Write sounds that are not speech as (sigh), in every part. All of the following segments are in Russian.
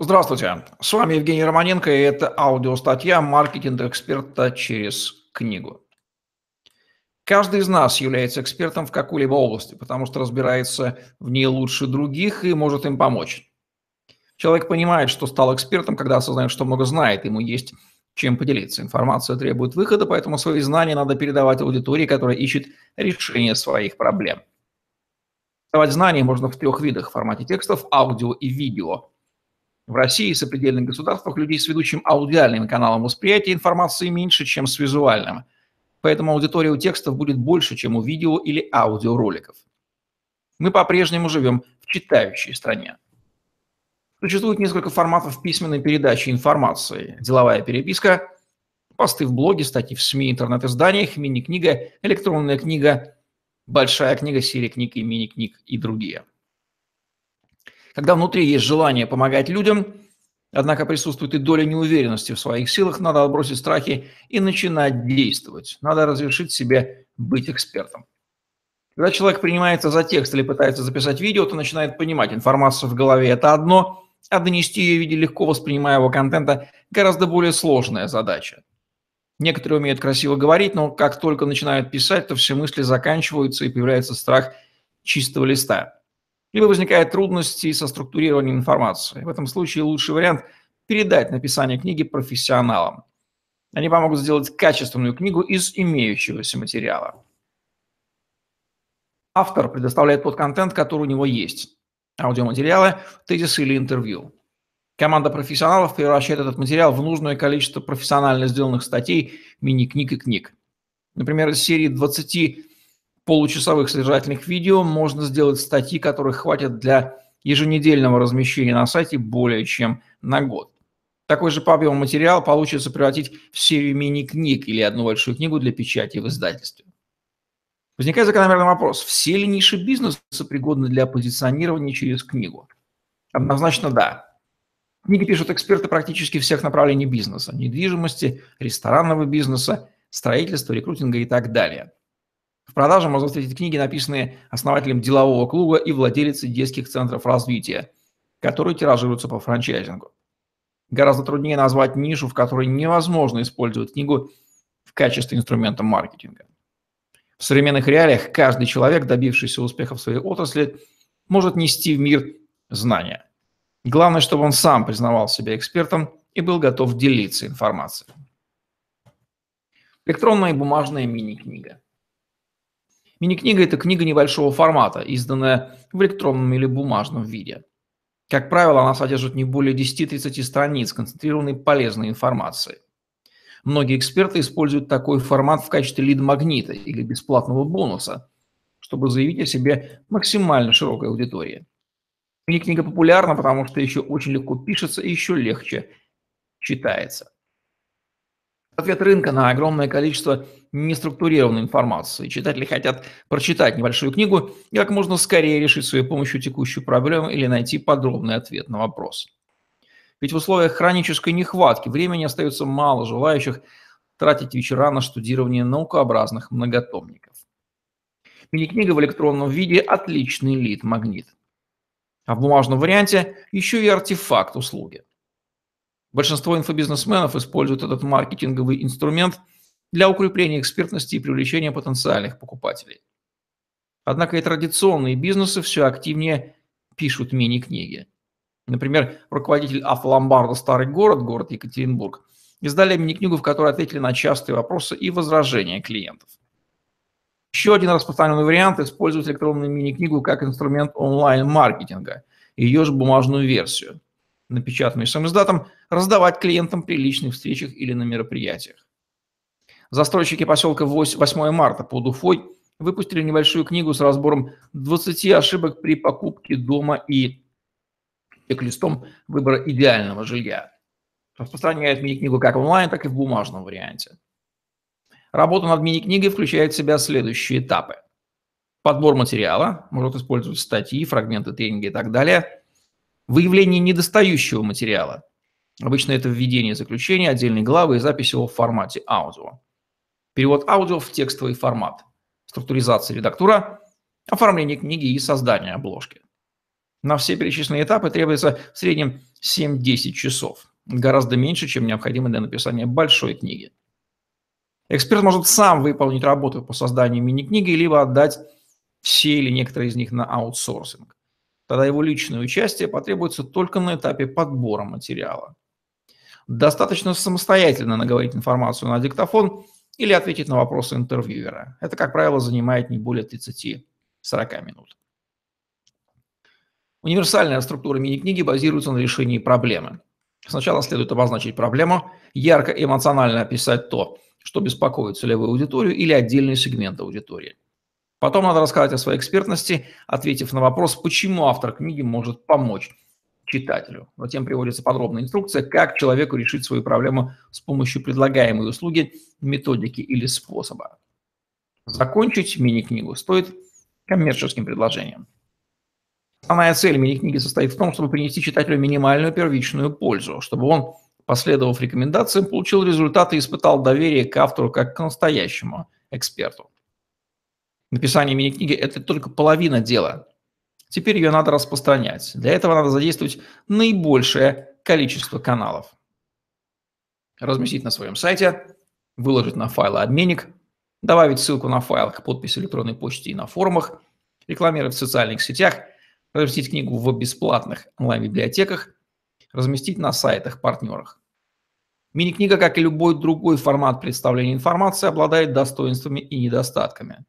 Здравствуйте, с вами Евгений Романенко, и это аудиостатья «Маркетинг эксперта через книгу». Каждый из нас является экспертом в какой-либо области, потому что разбирается в ней лучше других и может им помочь. Человек понимает, что стал экспертом, когда осознает, что много знает, ему есть чем поделиться. Информация требует выхода, поэтому свои знания надо передавать аудитории, которая ищет решение своих проблем. Давать знания можно в трех видах – в формате текстов, аудио и видео – в России и сопредельных государствах людей с ведущим аудиальным каналом восприятия информации меньше, чем с визуальным. Поэтому аудитория у текстов будет больше, чем у видео или аудиороликов. Мы по-прежнему живем в читающей стране. Существует несколько форматов письменной передачи информации. Деловая переписка, посты в блоге, статьи в СМИ, интернет-изданиях, мини-книга, электронная книга, большая книга, серия книг и мини-книг и другие – когда внутри есть желание помогать людям, однако присутствует и доля неуверенности в своих силах, надо отбросить страхи и начинать действовать. Надо разрешить себе быть экспертом. Когда человек принимается за текст или пытается записать видео, то начинает понимать, информация в голове – это одно, а донести ее в виде легко воспринимаемого контента – гораздо более сложная задача. Некоторые умеют красиво говорить, но как только начинают писать, то все мысли заканчиваются и появляется страх чистого листа либо возникают трудности со структурированием информации. В этом случае лучший вариант – передать написание книги профессионалам. Они помогут сделать качественную книгу из имеющегося материала. Автор предоставляет тот контент, который у него есть. Аудиоматериалы, тезисы или интервью. Команда профессионалов превращает этот материал в нужное количество профессионально сделанных статей, мини-книг и книг. Например, из серии 20 получасовых содержательных видео можно сделать статьи, которых хватит для еженедельного размещения на сайте более чем на год. Такой же по объему материал получится превратить в серию мини-книг или одну большую книгу для печати в издательстве. Возникает закономерный вопрос, все ли ниши бизнеса пригодны для позиционирования через книгу? Однозначно да. Книги пишут эксперты практически всех направлений бизнеса – недвижимости, ресторанного бизнеса, строительства, рекрутинга и так далее – в продаже можно встретить книги, написанные основателем делового клуба и владелицей детских центров развития, которые тиражируются по франчайзингу. Гораздо труднее назвать нишу, в которой невозможно использовать книгу в качестве инструмента маркетинга. В современных реалиях каждый человек, добившийся успеха в своей отрасли, может нести в мир знания. Главное, чтобы он сам признавал себя экспертом и был готов делиться информацией. Электронная и бумажная мини-книга. Мини-книга – это книга небольшого формата, изданная в электронном или бумажном виде. Как правило, она содержит не более 10-30 страниц концентрированной полезной информации. Многие эксперты используют такой формат в качестве лид-магнита или бесплатного бонуса, чтобы заявить о себе максимально широкой аудитории. Мини-книга популярна, потому что еще очень легко пишется и еще легче читается. Ответ рынка на огромное количество неструктурированной информации. Читатели хотят прочитать небольшую книгу и как можно скорее решить своей помощью текущую проблему или найти подробный ответ на вопрос. Ведь в условиях хронической нехватки времени остается мало желающих тратить вечера на штудирование наукообразных многотомников. Мини-книга в электронном виде – отличный лид-магнит. А в бумажном варианте еще и артефакт услуги – Большинство инфобизнесменов используют этот маркетинговый инструмент для укрепления экспертности и привлечения потенциальных покупателей. Однако и традиционные бизнесы все активнее пишут мини-книги. Например, руководитель автоломбарда «Старый город», город Екатеринбург, издали мини-книгу, в которой ответили на частые вопросы и возражения клиентов. Еще один распространенный вариант – использовать электронную мини-книгу как инструмент онлайн-маркетинга, ее же бумажную версию напечатанную самоиздатом, раздавать клиентам при личных встречах или на мероприятиях. Застройщики поселка 8 марта под Уфой выпустили небольшую книгу с разбором 20 ошибок при покупке дома и чек-листом выбора идеального жилья. Распространяют мини-книгу как онлайн, так и в бумажном варианте. Работа над мини-книгой включает в себя следующие этапы. Подбор материала, может использовать статьи, фрагменты тренинга и так далее – Выявление недостающего материала. Обычно это введение заключения, отдельной главы и запись его в формате аудио. Перевод аудио в текстовый формат. Структуризация редактура, оформление книги и создание обложки. На все перечисленные этапы требуется в среднем 7-10 часов. Гораздо меньше, чем необходимо для написания большой книги. Эксперт может сам выполнить работу по созданию мини-книги, либо отдать все или некоторые из них на аутсорсинг. Тогда его личное участие потребуется только на этапе подбора материала. Достаточно самостоятельно наговорить информацию на диктофон или ответить на вопросы интервьюера. Это, как правило, занимает не более 30-40 минут. Универсальная структура мини-книги базируется на решении проблемы. Сначала следует обозначить проблему, ярко и эмоционально описать то, что беспокоит целевую аудиторию или отдельный сегмент аудитории. Потом надо рассказать о своей экспертности, ответив на вопрос, почему автор книги может помочь читателю. Затем приводится подробная инструкция, как человеку решить свою проблему с помощью предлагаемой услуги, методики или способа. Закончить мини-книгу стоит коммерческим предложением. Основная цель мини-книги состоит в том, чтобы принести читателю минимальную первичную пользу, чтобы он, последовав рекомендациям, получил результаты и испытал доверие к автору как к настоящему эксперту. Написание мини-книги – это только половина дела. Теперь ее надо распространять. Для этого надо задействовать наибольшее количество каналов. Разместить на своем сайте, выложить на файлообменник, добавить ссылку на файл к подписи электронной почте и на форумах, рекламировать в социальных сетях, разместить книгу в бесплатных онлайн-библиотеках, разместить на сайтах-партнерах. Мини-книга, как и любой другой формат представления информации, обладает достоинствами и недостатками.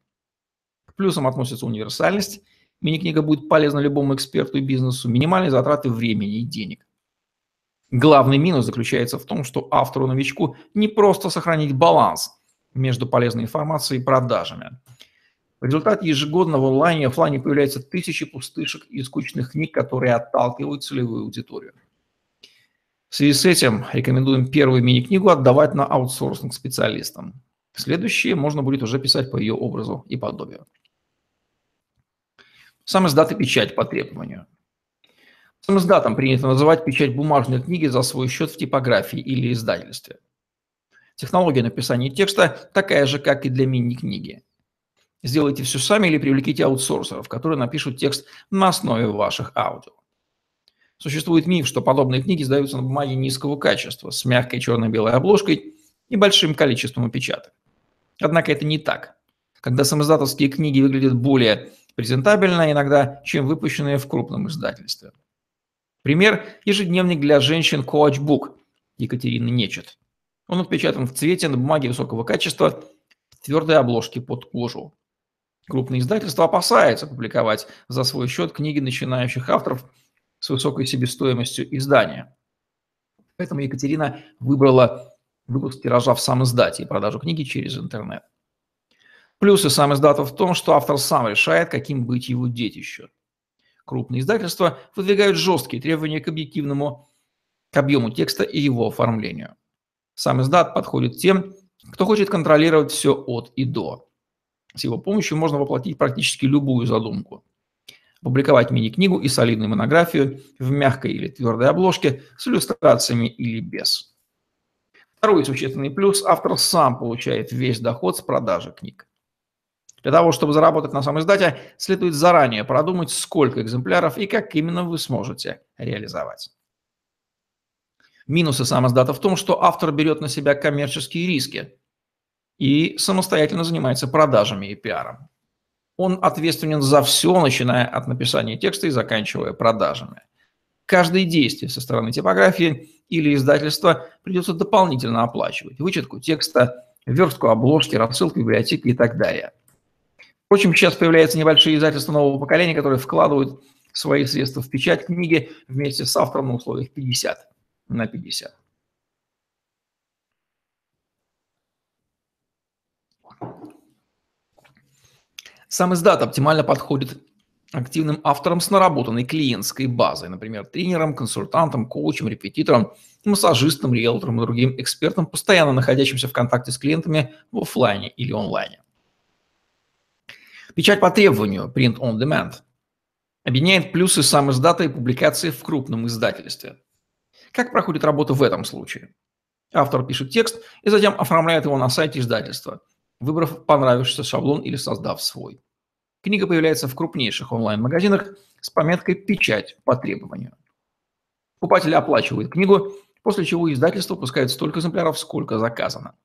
Плюсам относится универсальность – Мини-книга будет полезна любому эксперту и бизнесу. Минимальные затраты времени и денег. Главный минус заключается в том, что автору-новичку не просто сохранить баланс между полезной информацией и продажами. В результате ежегодно в онлайне и офлайне появляются тысячи пустышек и скучных книг, которые отталкивают целевую аудиторию. В связи с этим рекомендуем первую мини-книгу отдавать на аутсорсинг специалистам. Следующие можно будет уже писать по ее образу и подобию. Сам издат и печать по требованию. Сам издатом принято называть печать бумажной книги за свой счет в типографии или издательстве. Технология написания текста такая же, как и для мини-книги. Сделайте все сами или привлеките аутсорсеров, которые напишут текст на основе ваших аудио. Существует миф, что подобные книги издаются на бумаге низкого качества, с мягкой черно-белой обложкой и большим количеством опечаток. Однако это не так. Когда самоиздатовские книги выглядят более презентабельно иногда, чем выпущенные в крупном издательстве. Пример – ежедневник для женщин Coach Book Екатерины Нечет. Он отпечатан в цвете на бумаге высокого качества в твердой обложке под кожу. Крупные издательства опасаются публиковать за свой счет книги начинающих авторов с высокой себестоимостью издания. Поэтому Екатерина выбрала выпуск тиража в сам издате и продажу книги через интернет. Плюсы сам издата в том, что автор сам решает, каким быть его детищу. Крупные издательства выдвигают жесткие требования к объективному, к объему текста и его оформлению. Сам издат подходит тем, кто хочет контролировать все от и до. С его помощью можно воплотить практически любую задумку. Публиковать мини-книгу и солидную монографию в мягкой или твердой обложке с иллюстрациями или без. Второй существенный плюс – автор сам получает весь доход с продажи книг. Для того, чтобы заработать на самом издате, следует заранее продумать, сколько экземпляров и как именно вы сможете реализовать. Минусы сам издата в том, что автор берет на себя коммерческие риски и самостоятельно занимается продажами и пиаром. Он ответственен за все, начиная от написания текста и заканчивая продажами. Каждое действие со стороны типографии или издательства придется дополнительно оплачивать. Вычетку текста, верстку обложки, рассылку библиотеки и так далее – Впрочем, сейчас появляются небольшие издательства нового поколения, которые вкладывают свои средства в печать книги вместе с автором на условиях 50 на 50. Сам издат оптимально подходит активным авторам с наработанной клиентской базой, например, тренером, консультантом, коучем, репетитором, массажистом, риэлтором и другим экспертом, постоянно находящимся в контакте с клиентами в офлайне или онлайне. Печать по требованию, print on demand, объединяет плюсы сам издата и публикации в крупном издательстве. Как проходит работа в этом случае? Автор пишет текст и затем оформляет его на сайте издательства, выбрав понравившийся шаблон или создав свой. Книга появляется в крупнейших онлайн-магазинах с пометкой «Печать по требованию». Покупатель оплачивает книгу, после чего издательство пускает столько экземпляров, сколько заказано.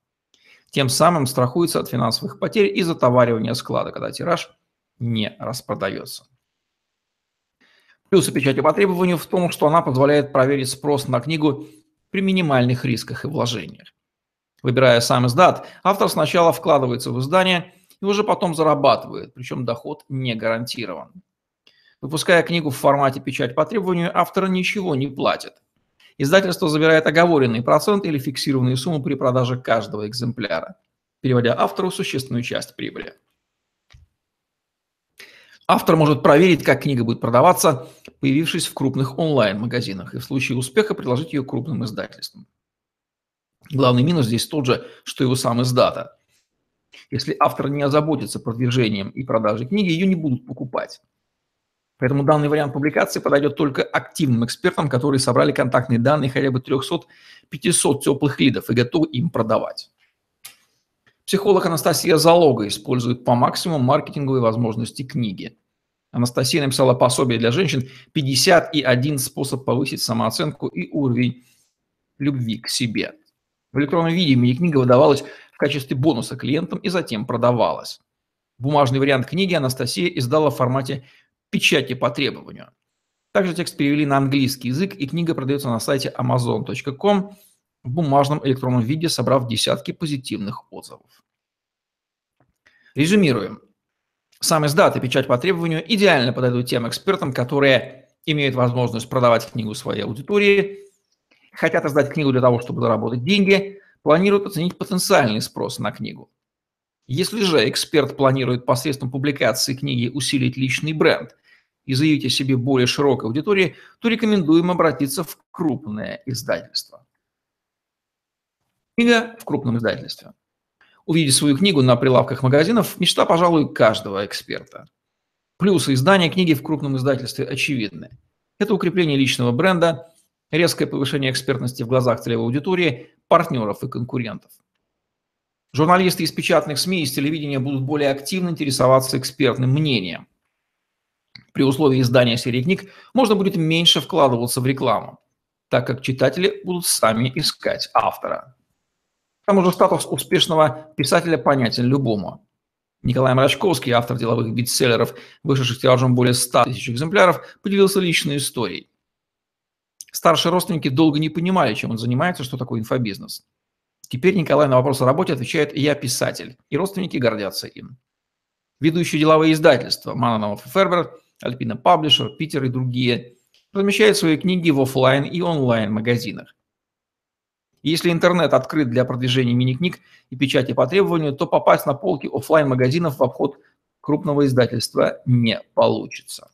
Тем самым страхуется от финансовых потерь и затоваривания склада, когда тираж не распродается. Плюсы печати по требованию в том, что она позволяет проверить спрос на книгу при минимальных рисках и вложениях. Выбирая сам издат, автор сначала вкладывается в издание и уже потом зарабатывает, причем доход не гарантирован. Выпуская книгу в формате печать по требованию, автор ничего не платит. Издательство забирает оговоренный процент или фиксированную сумму при продаже каждого экземпляра, переводя автору существенную часть прибыли. Автор может проверить, как книга будет продаваться, появившись в крупных онлайн-магазинах, и в случае успеха предложить ее крупным издательствам. Главный минус здесь тот же, что и у сам издата. Если автор не озаботится продвижением и продажей книги, ее не будут покупать. Поэтому данный вариант публикации подойдет только активным экспертам, которые собрали контактные данные хотя бы 300-500 теплых лидов и готовы им продавать. Психолог Анастасия Залога использует по максимуму маркетинговые возможности книги. Анастасия написала пособие для женщин «51 способ повысить самооценку и уровень любви к себе». В электронном виде мини-книга выдавалась в качестве бонуса клиентам и затем продавалась. Бумажный вариант книги Анастасия издала в формате печати по требованию. Также текст перевели на английский язык, и книга продается на сайте amazon.com в бумажном электронном виде, собрав десятки позитивных отзывов. Резюмируем. Сам издат и печать по требованию идеально подойдут тем экспертам, которые имеют возможность продавать книгу своей аудитории, хотят издать книгу для того, чтобы заработать деньги, планируют оценить потенциальный спрос на книгу. Если же эксперт планирует посредством публикации книги усилить личный бренд и заявить о себе более широкой аудитории, то рекомендуем обратиться в крупное издательство. Книга в крупном издательстве. Увидеть свою книгу на прилавках магазинов – мечта, пожалуй, каждого эксперта. Плюсы издания книги в крупном издательстве очевидны. Это укрепление личного бренда, резкое повышение экспертности в глазах целевой аудитории, партнеров и конкурентов. Журналисты из печатных СМИ и телевидения будут более активно интересоваться экспертным мнением. При условии издания серии книг можно будет меньше вкладываться в рекламу, так как читатели будут сами искать автора. К тому же статус успешного писателя понятен любому. Николай Мрачковский, автор деловых бестселлеров, вышедших тиражом более 100 тысяч экземпляров, поделился личной историей. Старшие родственники долго не понимали, чем он занимается, что такое инфобизнес. Теперь Николай на вопрос о работе отвечает «Я писатель», и родственники гордятся им. Ведущие деловые издательства Мананов и Фербер, Альпина Паблишер, Питер и другие размещают свои книги в офлайн и онлайн магазинах. Если интернет открыт для продвижения мини-книг и печати по требованию, то попасть на полки офлайн магазинов в обход крупного издательства не получится.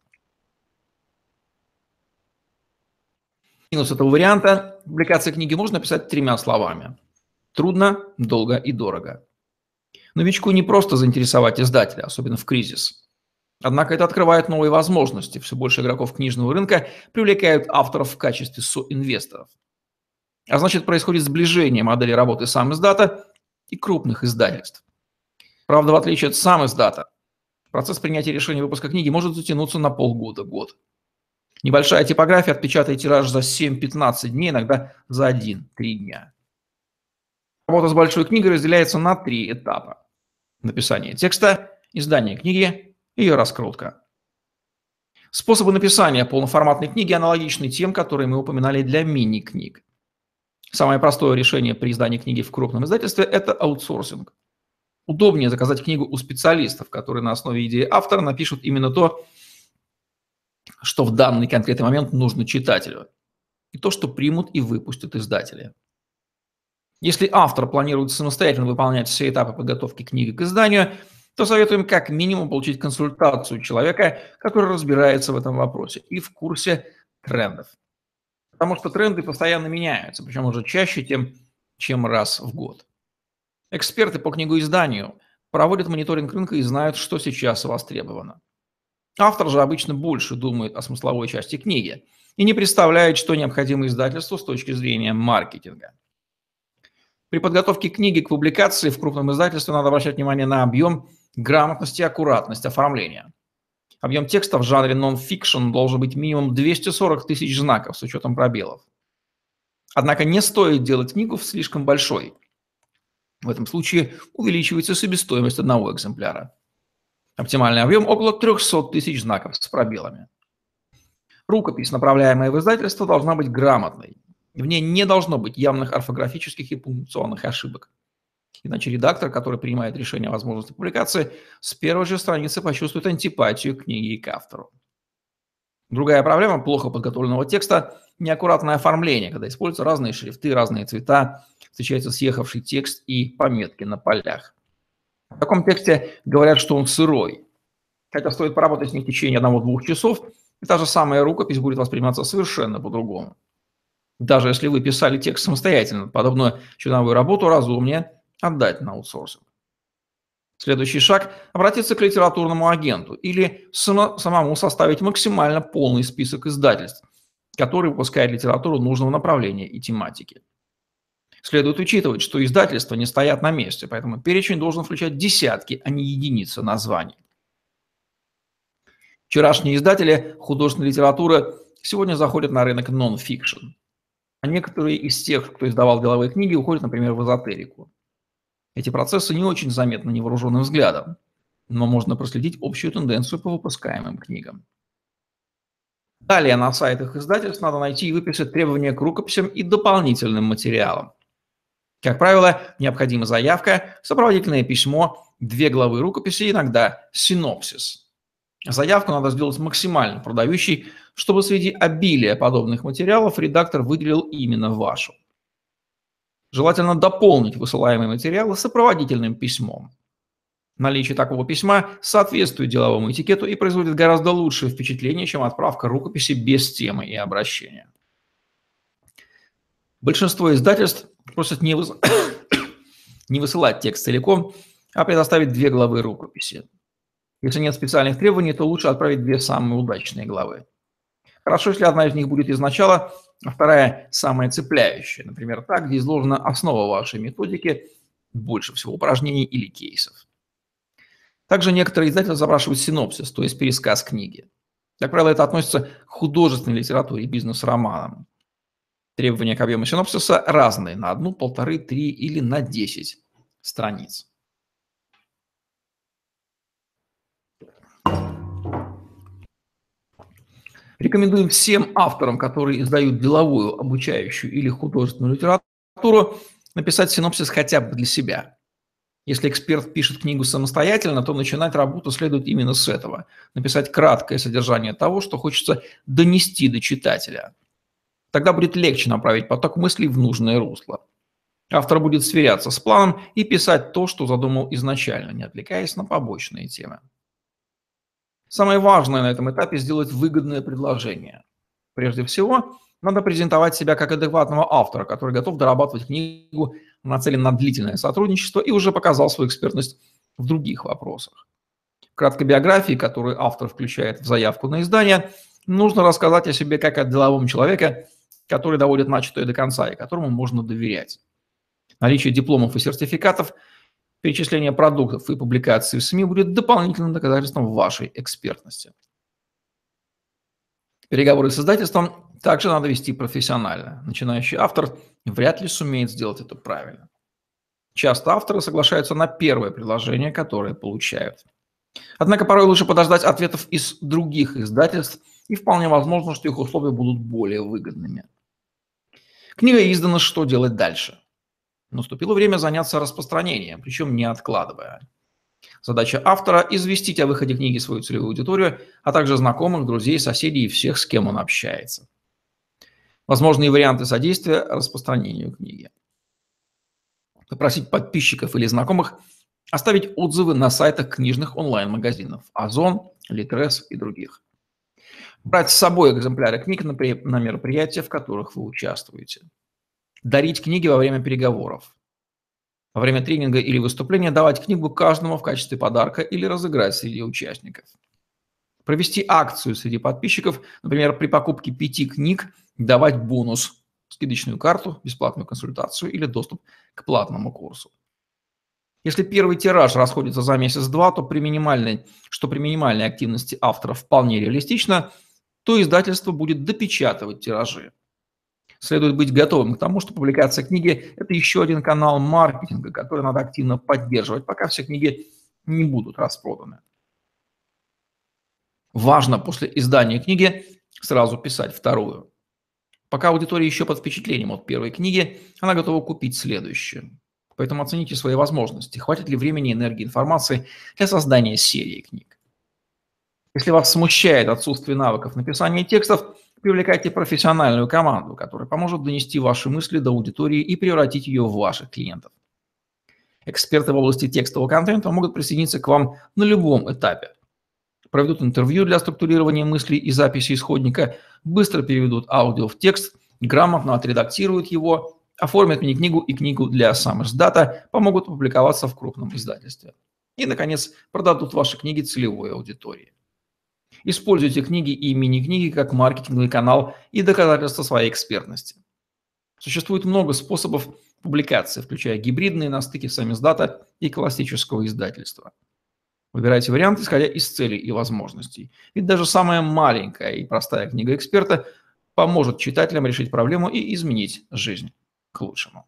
Минус этого варианта публикации книги можно написать тремя словами. Трудно, долго и дорого. Новичку не просто заинтересовать издателя, особенно в кризис. Однако это открывает новые возможности. Все больше игроков книжного рынка привлекают авторов в качестве соинвесторов. А значит, происходит сближение модели работы сам издата и крупных издательств. Правда, в отличие от сам издата, процесс принятия решения выпуска книги может затянуться на полгода-год. Небольшая типография отпечатает тираж за 7-15 дней, иногда за 1-3 дня. Работа с большой книгой разделяется на три этапа. Написание текста, издание книги, ее раскрутка. Способы написания полноформатной книги аналогичны тем, которые мы упоминали для мини-книг. Самое простое решение при издании книги в крупном издательстве – это аутсорсинг. Удобнее заказать книгу у специалистов, которые на основе идеи автора напишут именно то, что в данный конкретный момент нужно читателю, и то, что примут и выпустят издатели. Если автор планирует самостоятельно выполнять все этапы подготовки книги к изданию, то советуем как минимум получить консультацию человека, который разбирается в этом вопросе и в курсе трендов. Потому что тренды постоянно меняются, причем уже чаще, тем, чем раз в год. Эксперты по книгоизданию проводят мониторинг рынка и знают, что сейчас востребовано. Автор же обычно больше думает о смысловой части книги и не представляет, что необходимо издательству с точки зрения маркетинга. При подготовке книги к публикации в крупном издательстве надо обращать внимание на объем, грамотность и аккуратность оформления. Объем текста в жанре non-fiction должен быть минимум 240 тысяч знаков с учетом пробелов. Однако не стоит делать книгу слишком большой. В этом случае увеличивается себестоимость одного экземпляра. Оптимальный объем около 300 тысяч знаков с пробелами. Рукопись, направляемая в издательство, должна быть грамотной. В ней не должно быть явных орфографических и пунктуационных ошибок. Иначе редактор, который принимает решение о возможности публикации, с первой же страницы почувствует антипатию к книге и к автору. Другая проблема плохо подготовленного текста – неаккуратное оформление, когда используются разные шрифты, разные цвета, встречается съехавший текст и пометки на полях. В таком тексте говорят, что он сырой. Хотя стоит поработать с ним в течение одного-двух часов, и та же самая рукопись будет восприниматься совершенно по-другому. Даже если вы писали текст самостоятельно, подобную черновую работу разумнее отдать на аутсорсинг. Следующий шаг – обратиться к литературному агенту или самому составить максимально полный список издательств, который выпускает литературу нужного направления и тематики. Следует учитывать, что издательства не стоят на месте, поэтому перечень должен включать десятки, а не единицы названий. Вчерашние издатели художественной литературы сегодня заходят на рынок нон-фикшн. А некоторые из тех, кто издавал деловые книги, уходят, например, в эзотерику. Эти процессы не очень заметны невооруженным взглядом, но можно проследить общую тенденцию по выпускаемым книгам. Далее на сайтах издательств надо найти и выписать требования к рукописям и дополнительным материалам. Как правило, необходима заявка, сопроводительное письмо, две главы рукописи, иногда синопсис. Заявку надо сделать максимально продающей, чтобы среди обилия подобных материалов редактор выделил именно вашу. Желательно дополнить высылаемые материалы сопроводительным письмом. Наличие такого письма соответствует деловому этикету и производит гораздо лучшее впечатление, чем отправка рукописи без темы и обращения. Большинство издательств просят не, выс... (coughs) не высылать текст целиком, а предоставить две главы рукописи. Если нет специальных требований, то лучше отправить две самые удачные главы. Хорошо, если одна из них будет изначала, а вторая самая цепляющая. Например, так, где изложена основа вашей методики, больше всего упражнений или кейсов. Также некоторые издатели запрашивают синопсис, то есть пересказ книги. Как правило, это относится к художественной литературе и бизнес-романам. Требования к объему синопсиса разные – на одну, полторы, три или на десять страниц. Рекомендуем всем авторам, которые издают деловую, обучающую или художественную литературу, написать синопсис хотя бы для себя. Если эксперт пишет книгу самостоятельно, то начинать работу следует именно с этого. Написать краткое содержание того, что хочется донести до читателя. Тогда будет легче направить поток мыслей в нужное русло. Автор будет сверяться с планом и писать то, что задумал изначально, не отвлекаясь на побочные темы. Самое важное на этом этапе – сделать выгодное предложение. Прежде всего, надо презентовать себя как адекватного автора, который готов дорабатывать книгу, нацелен на длительное сотрудничество и уже показал свою экспертность в других вопросах. В краткой биографии, которую автор включает в заявку на издание, нужно рассказать о себе как о деловом человеке, который доводит начатое до конца и которому можно доверять. Наличие дипломов и сертификатов – перечисление продуктов и публикации в СМИ будет дополнительным доказательством вашей экспертности. Переговоры с издательством также надо вести профессионально. Начинающий автор вряд ли сумеет сделать это правильно. Часто авторы соглашаются на первое предложение, которое получают. Однако порой лучше подождать ответов из других издательств, и вполне возможно, что их условия будут более выгодными. Книга издана «Что делать дальше?». Наступило время заняться распространением, причем не откладывая. Задача автора – известить о выходе книги свою целевую аудиторию, а также знакомых, друзей, соседей и всех, с кем он общается. Возможные варианты содействия распространению книги. Попросить подписчиков или знакомых оставить отзывы на сайтах книжных онлайн-магазинов Озон, Литрес и других. Брать с собой экземпляры книг на мероприятия, в которых вы участвуете дарить книги во время переговоров. Во время тренинга или выступления давать книгу каждому в качестве подарка или разыграть среди участников. Провести акцию среди подписчиков, например, при покупке пяти книг давать бонус, скидочную карту, бесплатную консультацию или доступ к платному курсу. Если первый тираж расходится за месяц-два, то при минимальной, что при минимальной активности автора вполне реалистично, то издательство будет допечатывать тиражи. Следует быть готовым к тому, что публикация книги – это еще один канал маркетинга, который надо активно поддерживать, пока все книги не будут распроданы. Важно после издания книги сразу писать вторую. Пока аудитория еще под впечатлением от первой книги, она готова купить следующую. Поэтому оцените свои возможности. Хватит ли времени, энергии, информации для создания серии книг. Если вас смущает отсутствие навыков написания текстов, привлекайте профессиональную команду, которая поможет донести ваши мысли до аудитории и превратить ее в ваших клиентов. Эксперты в области текстового контента могут присоединиться к вам на любом этапе. Проведут интервью для структурирования мыслей и записи исходника, быстро переведут аудио в текст, грамотно отредактируют его оформят мини-книгу и книгу для сам помогут публиковаться в крупном издательстве. И, наконец, продадут ваши книги целевой аудитории. Используйте книги и мини-книги как маркетинговый канал и доказательство своей экспертности. Существует много способов публикации, включая гибридные на стыке самиздата и классического издательства. Выбирайте вариант, исходя из целей и возможностей. Ведь даже самая маленькая и простая книга эксперта поможет читателям решить проблему и изменить жизнь к лучшему.